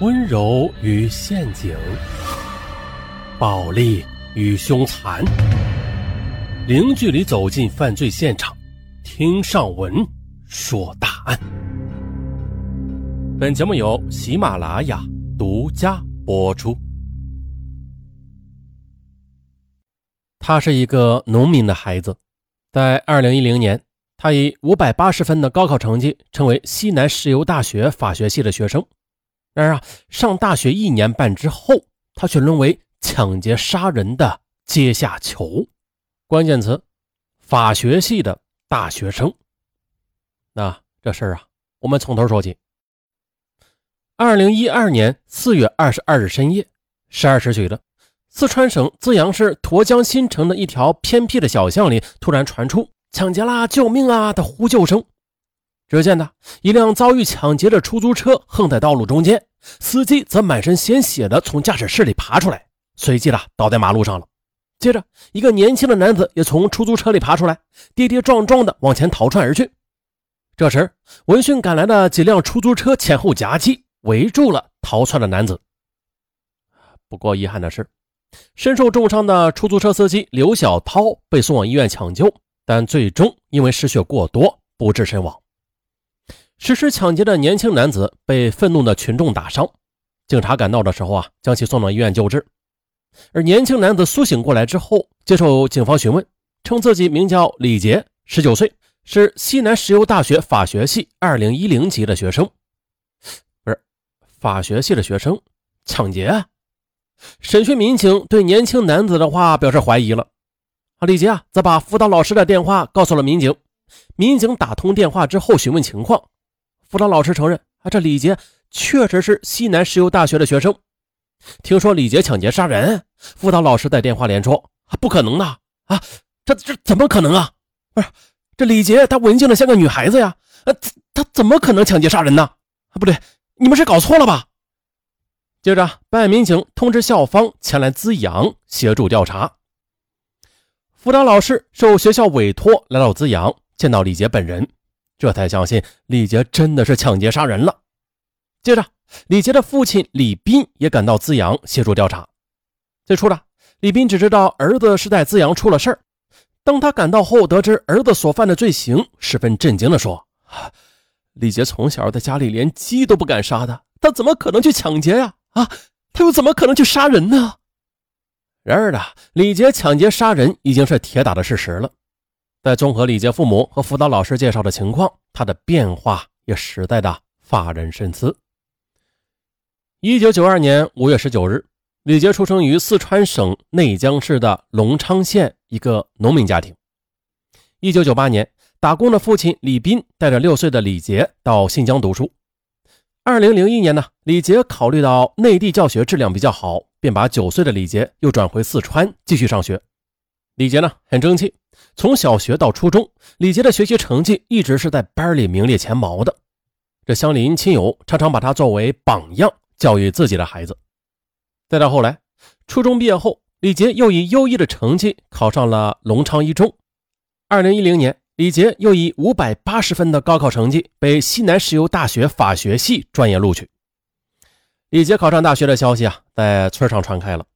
温柔与陷阱，暴力与凶残，零距离走进犯罪现场，听上文说大案。本节目由喜马拉雅独家播出。他是一个农民的孩子，在二零一零年，他以五百八十分的高考成绩，成为西南石油大学法学系的学生。然而啊，上大学一年半之后，他却沦为抢劫杀人的阶下囚。关键词：法学系的大学生。那这事儿啊，我们从头说起。二零一二年四月二十二日深夜十二时许的，四川省资阳市沱江新城的一条偏僻的小巷里，突然传出“抢劫啦！救命啊！”的呼救声。只见呢，一辆遭遇抢劫的出租车横在道路中间，司机则满身鲜血的从驾驶室里爬出来，随即呢倒在马路上了。接着，一个年轻的男子也从出租车里爬出来，跌跌撞撞的往前逃窜而去。这时，闻讯赶来的几辆出租车前后夹击，围住了逃窜的男子。不过，遗憾的是，身受重伤的出租车司机刘小涛被送往医院抢救，但最终因为失血过多不治身亡。实施抢劫的年轻男子被愤怒的群众打伤，警察赶到的时候啊，将其送到医院救治。而年轻男子苏醒过来之后，接受警方询问，称自己名叫李杰，十九岁，是西南石油大学法学系二零一零级的学生。不是，法学系的学生抢劫？审讯民警对年轻男子的话表示怀疑了。啊，李杰啊，则把辅导老师的电话告诉了民警。民警打通电话之后询问情况。辅导老师承认啊，这李杰确实是西南石油大学的学生。听说李杰抢劫杀人，辅导老师在电话连说：“不可能的啊，这这怎么可能啊？不是这李杰，他文静的像个女孩子呀，呃，他怎么可能抢劫杀人呢？啊，不对，你们是搞错了吧？”接着，办案民警通知校方前来资阳协助调查。辅导老师受学校委托来到资阳，见到李杰本人。这才相信李杰真的是抢劫杀人了。接着，李杰的父亲李斌也赶到资阳协助调查。最初的李斌只知道儿子是在资阳出了事儿。当他赶到后，得知儿子所犯的罪行，十分震惊地说：“李杰从小在家里连鸡都不敢杀的，他怎么可能去抢劫呀？啊，他又怎么可能去杀人呢？”然而呢，李杰抢劫杀人已经是铁打的事实了。在综合李杰父母和辅导老师介绍的情况，他的变化也实在的发人深思。一九九二年五月十九日，李杰出生于四川省内江市的隆昌县一个农民家庭。一九九八年，打工的父亲李斌带着六岁的李杰到新疆读书。二零零一年呢，李杰考虑到内地教学质量比较好，便把九岁的李杰又转回四川继续上学。李杰呢很争气。从小学到初中，李杰的学习成绩一直是在班里名列前茅的。这乡邻亲友常常把他作为榜样，教育自己的孩子。再到后来，初中毕业后，李杰又以优异的成绩考上了隆昌一中。二零一零年，李杰又以五百八十分的高考成绩被西南石油大学法学系专业录取。李杰考上大学的消息啊，在村上传开了，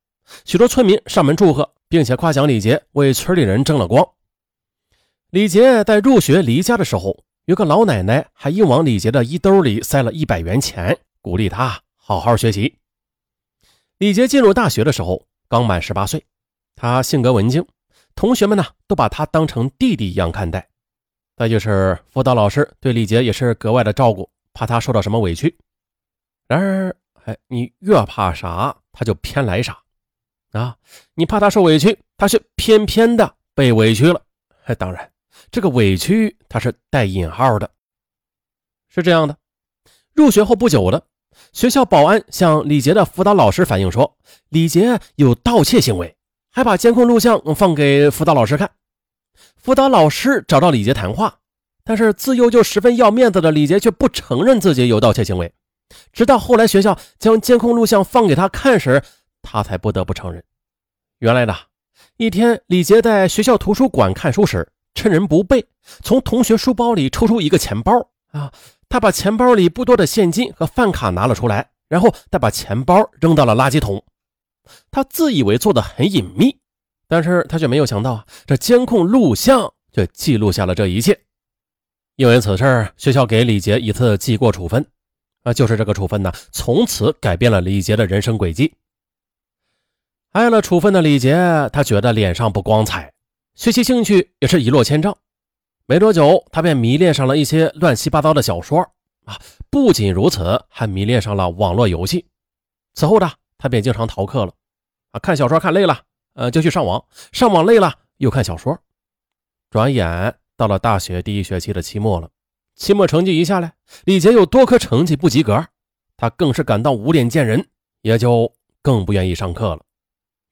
许多村民上门祝贺。并且夸奖李杰为村里人争了光。李杰在入学离家的时候，有个老奶奶还硬往李杰的衣兜里塞了一百元钱，鼓励他好好学习。李杰进入大学的时候刚满十八岁，他性格文静，同学们呢都把他当成弟弟一样看待。再就是辅导老师对李杰也是格外的照顾，怕他受到什么委屈。然而，哎，你越怕啥，他就偏来啥。啊，你怕他受委屈，他却偏偏的被委屈了。当然，这个委屈他是带引号的。是这样的，入学后不久的，学校保安向李杰的辅导老师反映说，李杰有盗窃行为，还把监控录像放给辅导老师看。辅导老师找到李杰谈话，但是自幼就十分要面子的李杰却不承认自己有盗窃行为。直到后来学校将监控录像放给他看时，他才不得不承认，原来的一天，李杰在学校图书馆看书时，趁人不备，从同学书包里抽出一个钱包啊，他把钱包里不多的现金和饭卡拿了出来，然后再把钱包扔到了垃圾桶。他自以为做的很隐秘，但是他却没有想到啊，这监控录像却记录下了这一切。因为此事，学校给李杰一次记过处分，啊，就是这个处分呢，从此改变了李杰的人生轨迹。挨了处分的李杰，他觉得脸上不光彩，学习兴趣也是一落千丈。没多久，他便迷恋上了一些乱七八糟的小说啊，不仅如此，还迷恋上了网络游戏。此后呢，他便经常逃课了，啊，看小说看累了，呃，就去上网，上网累了又看小说，转眼。到了大学第一学期的期末了，期末成绩一下来，李杰有多科成绩不及格，他更是感到无脸见人，也就更不愿意上课了。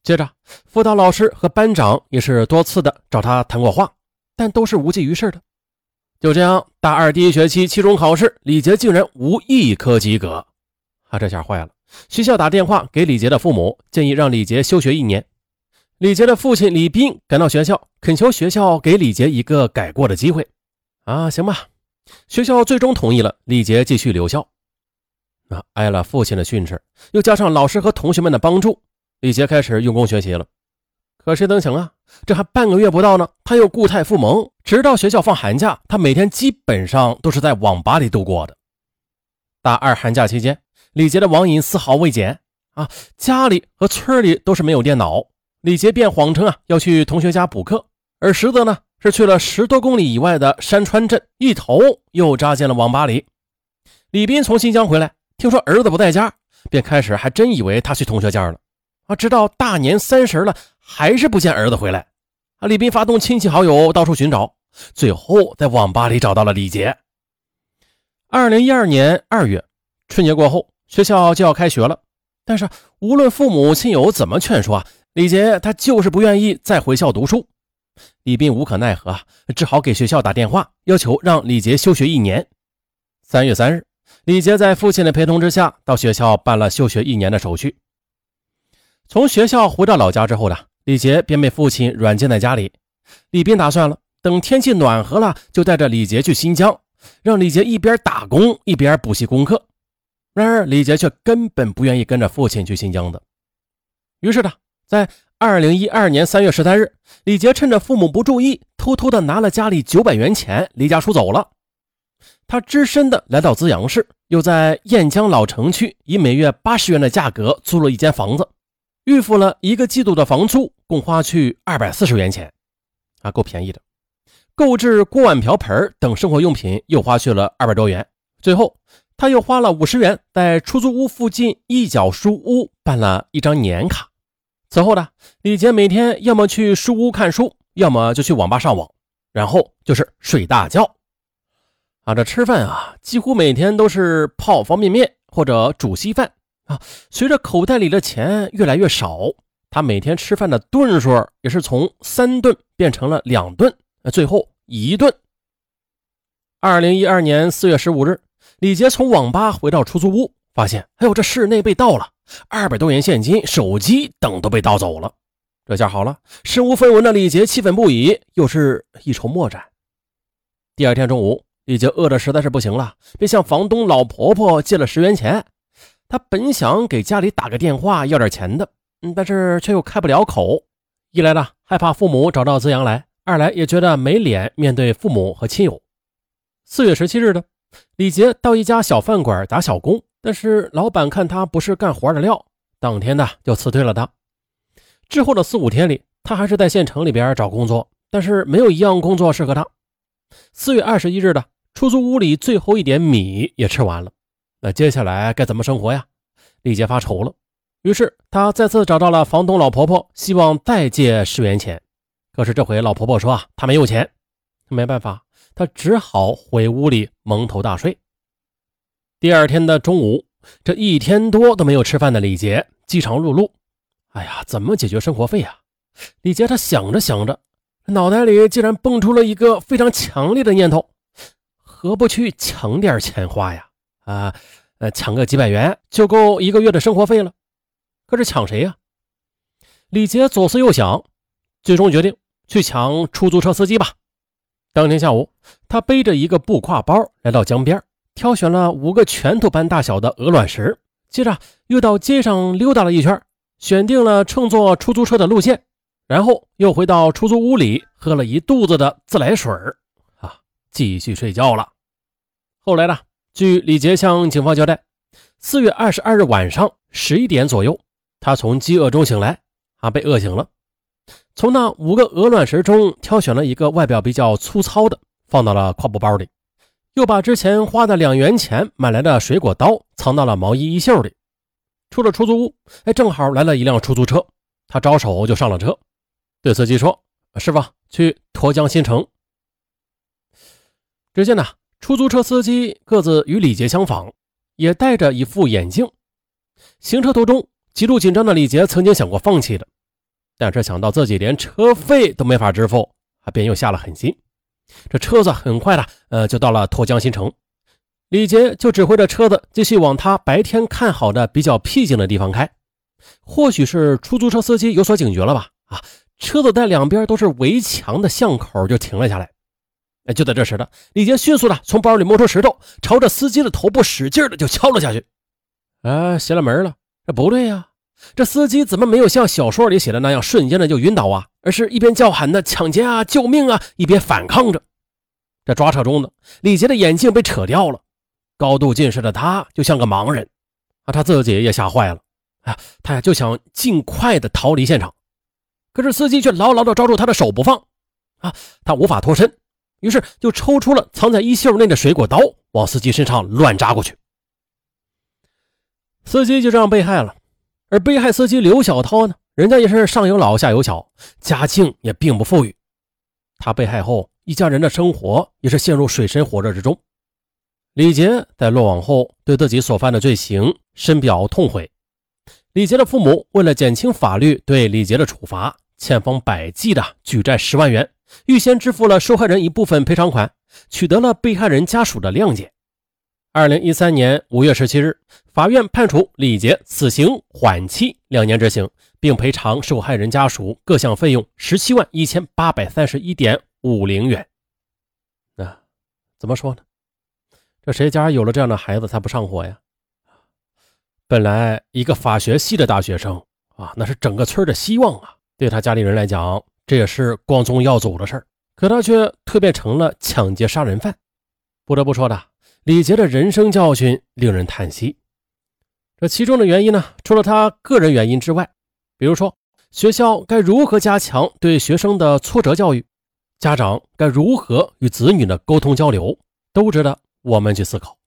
接着，辅导老师和班长也是多次的找他谈过话，但都是无济于事的。就这样，大二第一学期期中考试，李杰竟然无一科及格，啊，这下坏了！学校打电话给李杰的父母，建议让李杰休学一年。李杰的父亲李斌赶到学校，恳求学校给李杰一个改过的机会。啊，行吧，学校最终同意了，李杰继续留校。啊，挨了父亲的训斥，又加上老师和同学们的帮助，李杰开始用功学习了。可谁能想啊，这还半个月不到呢，他又固态复萌。直到学校放寒假，他每天基本上都是在网吧里度过的。大二寒假期间，李杰的网瘾丝毫未减。啊，家里和村里都是没有电脑。李杰便谎称啊要去同学家补课，而实则呢是去了十多公里以外的山川镇，一头又扎进了网吧里。李斌从新疆回来，听说儿子不在家，便开始还真以为他去同学家了啊。直到大年三十了，还是不见儿子回来啊。李斌发动亲戚好友到处寻找，最后在网吧里找到了李杰。二零一二年二月，春节过后，学校就要开学了，但是无论父母亲友怎么劝说啊。李杰他就是不愿意再回校读书，李斌无可奈何，只好给学校打电话，要求让李杰休学一年。三月三日，李杰在父亲的陪同之下，到学校办了休学一年的手续。从学校回到老家之后呢，李杰便被父亲软禁在家里。李斌打算了，等天气暖和了，就带着李杰去新疆，让李杰一边打工一边补习功课。然而，李杰却根本不愿意跟着父亲去新疆的。于是呢。在二零一二年三月十三日，李杰趁着父母不注意，偷偷的拿了家里九百元钱，离家出走了。他只身的来到资阳市，又在雁江老城区以每月八十元的价格租了一间房子，预付了一个季度的房租，共花去二百四十元钱，啊，够便宜的。购置锅碗瓢盆等生活用品又花去了二百多元。最后，他又花了五十元在出租屋附近一角书屋办了一张年卡。此后呢，李杰每天要么去书屋看书，要么就去网吧上网，然后就是睡大觉。啊，这吃饭啊，几乎每天都是泡方便面或者煮稀饭啊。随着口袋里的钱越来越少，他每天吃饭的顿数也是从三顿变成了两顿，最后一顿。二零一二年四月十五日，李杰从网吧回到出租屋，发现，哎呦，这室内被盗了。二百多元现金、手机等都被盗走了，这下好了，身无分文的李杰气愤不已，又是一筹莫展。第二天中午，李杰饿得实在是不行了，便向房东老婆婆借了十元钱。他本想给家里打个电话要点钱的，嗯，但是却又开不了口。一来呢，害怕父母找到资阳来；二来也觉得没脸面对父母和亲友。四月十七日的，李杰到一家小饭馆打小工。但是老板看他不是干活的料，当天呢就辞退了他。之后的四五天里，他还是在县城里边找工作，但是没有一样工作适合他。四月二十一日的出租屋里最后一点米也吃完了，那接下来该怎么生活呀？李杰发愁了，于是他再次找到了房东老婆婆，希望再借十元钱。可是这回老婆婆说啊，她没有钱，没办法，他只好回屋里蒙头大睡。第二天的中午，这一天多都没有吃饭的李杰饥肠辘辘。哎呀，怎么解决生活费啊？李杰他想着想着，脑袋里竟然蹦出了一个非常强烈的念头：何不去抢点钱花呀？啊，呃，抢个几百元就够一个月的生活费了。可是抢谁呀？李杰左思右想，最终决定去抢出租车司机吧。当天下午，他背着一个布挎包来到江边。挑选了五个拳头般大小的鹅卵石，接着又到街上溜达了一圈，选定了乘坐出租车的路线，然后又回到出租屋里喝了一肚子的自来水啊，继续睡觉了。后来呢，据李杰向警方交代，四月二十二日晚上十一点左右，他从饥饿中醒来，啊，被饿醒了。从那五个鹅卵石中挑选了一个外表比较粗糙的，放到了挎布包里，又把之前花的两元钱买来的水果刀藏到了毛衣衣袖里。出了出租屋，哎，正好来了一辆出租车，他招手就上了车，对司机说：“师傅，去沱江新城。”只见呢，出租车司机个子与李杰相仿，也戴着一副眼镜。行车途中，极度紧张的李杰曾经想过放弃的。但是想到自己连车费都没法支付，他便又下了狠心。这车子很快的，呃，就到了沱江新城。李杰就指挥着车子继续往他白天看好的比较僻静的地方开。或许是出租车司机有所警觉了吧？啊，车子在两边都是围墙的巷口就停了下来。哎，就在这时的李杰迅速的从包里摸出石头，朝着司机的头部使劲的就敲了下去。啊，邪了门了！这不对呀。这司机怎么没有像小说里写的那样瞬间的就晕倒啊？而是一边叫喊的抢劫啊、救命啊，一边反抗着。这抓扯中呢，李杰的眼镜被扯掉了，高度近视的他就像个盲人啊！他自己也吓坏了啊！他呀就想尽快的逃离现场，可是司机却牢牢的抓住他的手不放啊！他无法脱身，于是就抽出了藏在衣袖内的水果刀，往司机身上乱扎过去。司机就这样被害了。而被害司机刘小涛呢，人家也是上有老下有小，家境也并不富裕。他被害后，一家人的生活也是陷入水深火热之中。李杰在落网后，对自己所犯的罪行深表痛悔。李杰的父母为了减轻法律对李杰的处罚，千方百计的举债十万元，预先支付了受害人一部分赔偿款，取得了被害人家属的谅解。二零一三年五月十七日，法院判处李杰死刑缓期两年执行，并赔偿受害人家属各项费用十七万一千八百三十一点五零元。那怎么说呢？这谁家有了这样的孩子才不上火呀？本来一个法学系的大学生啊，那是整个村的希望啊，对他家里人来讲，这也是光宗耀祖的事儿。可他却蜕变成了抢劫杀人犯。不得不说的。李杰的人生教训令人叹息。这其中的原因呢，除了他个人原因之外，比如说学校该如何加强对学生的挫折教育，家长该如何与子女的沟通交流，都值得我们去思考。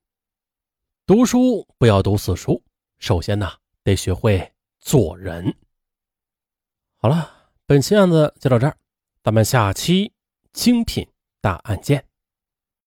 读书不要读死书，首先呢，得学会做人。好了，本期案子就到这儿，咱们下期精品大案件。